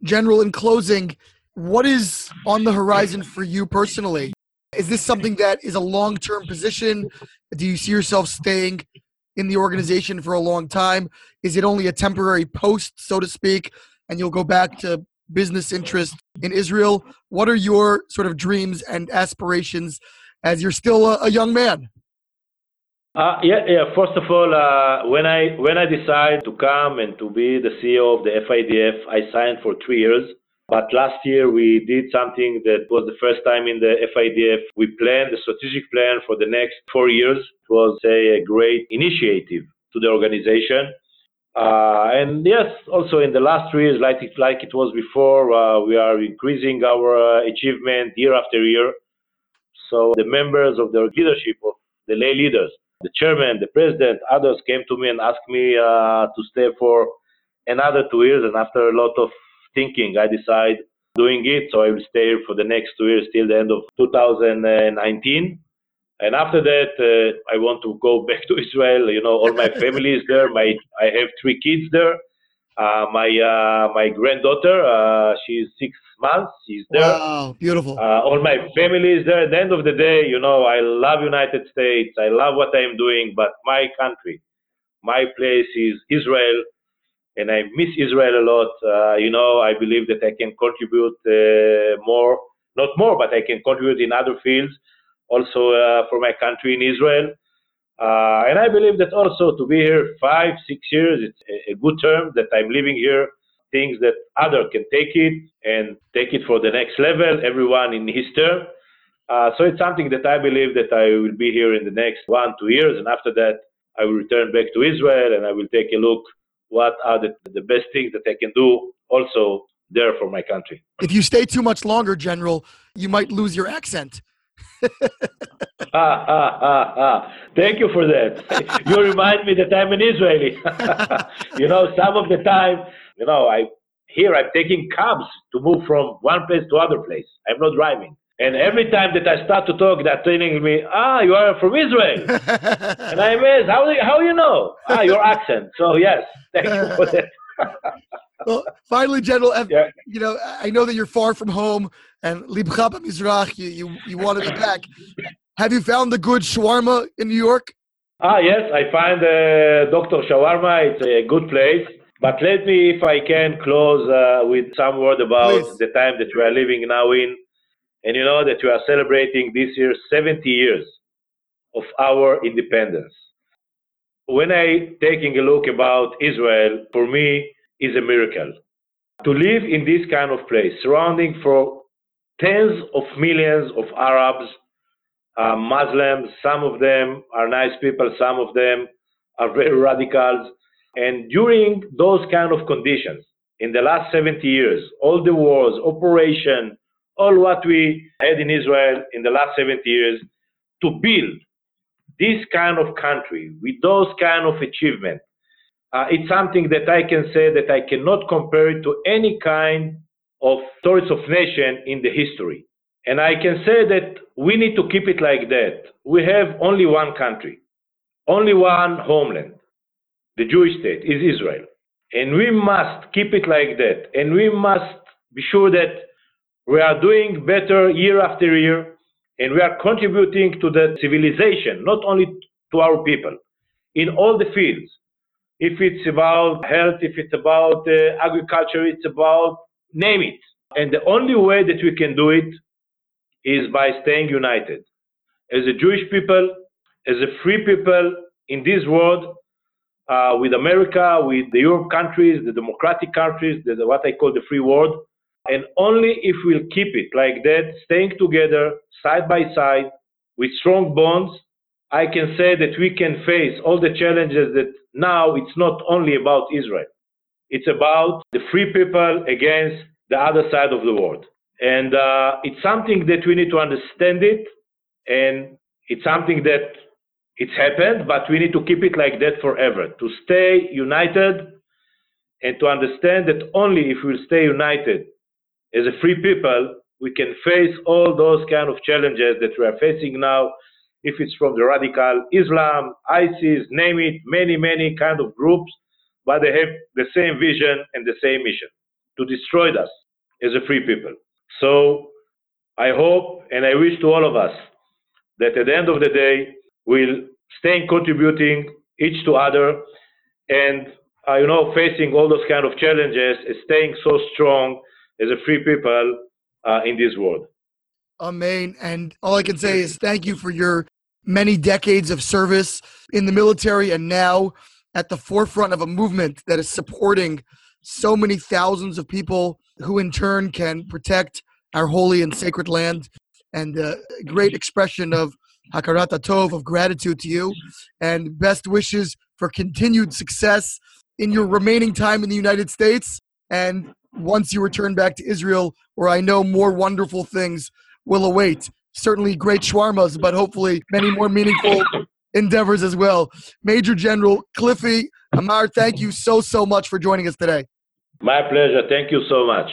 A: General, in closing, what is on the horizon for you personally? Is this something that is a long term position? Do you see yourself staying in the organization for a long time? Is it only a temporary post, so to speak, and you'll go back to business interest in Israel? What are your sort of dreams and aspirations as you're still a, a young man?
B: Uh, yeah, yeah. First of all, uh, when I when I decided to come and to be the CEO of the FIDF, I signed for three years. But last year we did something that was the first time in the FIDF. We planned a strategic plan for the next four years. It was a, a great initiative to the organization. Uh, and yes, also in the last three years, like it, like it was before, uh, we are increasing our uh, achievement year after year. So the members of the leadership of the lay leaders, the chairman, the president, others came to me and asked me uh, to stay for another two years. And after a lot of thinking, I decided doing it. So I will stay for the next two years till the end of 2019. And after that, uh, I want to go <laughs> back to Israel. You know, all my family is there. My I have three kids there. Uh, my uh, my granddaughter, uh, she's six months. She's there.
A: Wow, beautiful.
B: Uh, all my family is there. At the end of the day, you know, I love United States. I love what I'm doing, but my country, my place is Israel, and I miss Israel a lot. Uh, you know, I believe that I can contribute uh, more, not more, but I can contribute in other fields, also uh, for my country in Israel. Uh, and I believe that also to be here five, six years, it's a, good term that I'm living here. Things that other can take it and take it for the next level. Everyone in his term. Uh, so it's something that I believe that I will be here in the next one, two years, and after that I will return back to Israel and I will take a look what are the, the best things that I can do also there for my country.
A: If you stay too much longer, General, you might lose your accent.
B: Ah, ah, ah, ah. Thank you for that. <laughs> you remind me that I'm an Israeli. <laughs> you know, some of the time, you know, I here I'm taking cabs to move from one place to other place. I'm not driving. And every time that I start to talk, they're telling me, "Ah, you are from Israel," <laughs> and I'm asked, "How how you know?" Ah, your accent. So yes, thank you for that.
A: Well, finally, General, yeah. you know, I know that you're far from home, and Libcha Mizrach, you, you you want to back. Have you found the good shawarma in New York?
B: Ah, yes, I find uh, Dr. Shawarma. It's a good place. But let me, if I can, close uh, with some word about Please. the time that we are living now in and you know that we are celebrating this year 70 years of our independence. When I taking a look about Israel, for me, is a miracle. To live in this kind of place, surrounding for tens of millions of Arabs, uh, Muslims, some of them are nice people, some of them are very radicals. And during those kind of conditions, in the last 70 years, all the wars, operation, all what we had in Israel in the last 70 years to build this kind of country with those kind of achievements. Uh, it's something that I can say that I cannot compare to any kind of stories of nation in the history. And I can say that we need to keep it like that. We have only one country, only one homeland. The Jewish state is Israel. And we must keep it like that. And we must be sure that we are doing better year after year, and we are contributing to the civilization, not only to our people, in all the fields. If it's about health, if it's about uh, agriculture, it's about name it. And the only way that we can do it is by staying united. As a Jewish people, as a free people in this world, uh, with America, with the Europe countries, the democratic countries, the, what I call the free world, and only if we'll keep it like that, staying together side by side with strong bonds, I can say that we can face all the challenges that now it's not only about Israel. It's about the free people against the other side of the world. And uh, it's something that we need to understand it. And it's something that it's happened, but we need to keep it like that forever, to stay united and to understand that only if we'll stay united as a free people, we can face all those kind of challenges that we are facing now, if it's from the radical Islam, ISIS, name it, many, many kind of groups, but they have the same vision and the same mission to destroy us as a free people. So I hope and I wish to all of us that at the end of the day, we'll stay contributing each to other and, uh, you know, facing all those kind of challenges, staying so strong as a free people uh, in this world.
A: Amen. And all I can say is thank you for your many decades of service in the military and now at the forefront of a movement that is supporting so many thousands of people who in turn can protect our holy and sacred land. And a great expression of hakarat tov of gratitude to you and best wishes for continued success in your remaining time in the United States. And once you return back to Israel where I know more wonderful things will await certainly great shawarmas but hopefully many more meaningful endeavors as well. Major General Cliffy Amar thank you so so much for joining us today.
B: My pleasure. Thank you so much.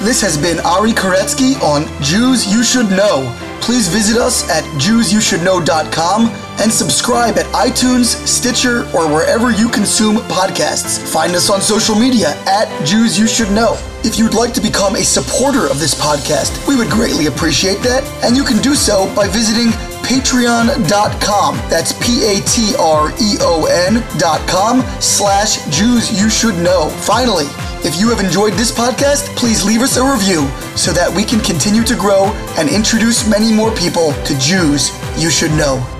A: This has been Ari Koretzky on Jews You Should Know. Please visit us at JewsYouShouldKnow.com and subscribe at iTunes, Stitcher, or wherever you consume podcasts. Find us on social media at Jews You Should Know. If you'd like to become a supporter of this podcast, we would greatly appreciate that, and you can do so by visiting patreon.com. That's P-A-T-R-E-O-N dot com slash Jews You Should Know. Finally, if you have enjoyed this podcast, please leave us a review so that we can continue to grow and introduce many more people to Jews you should know.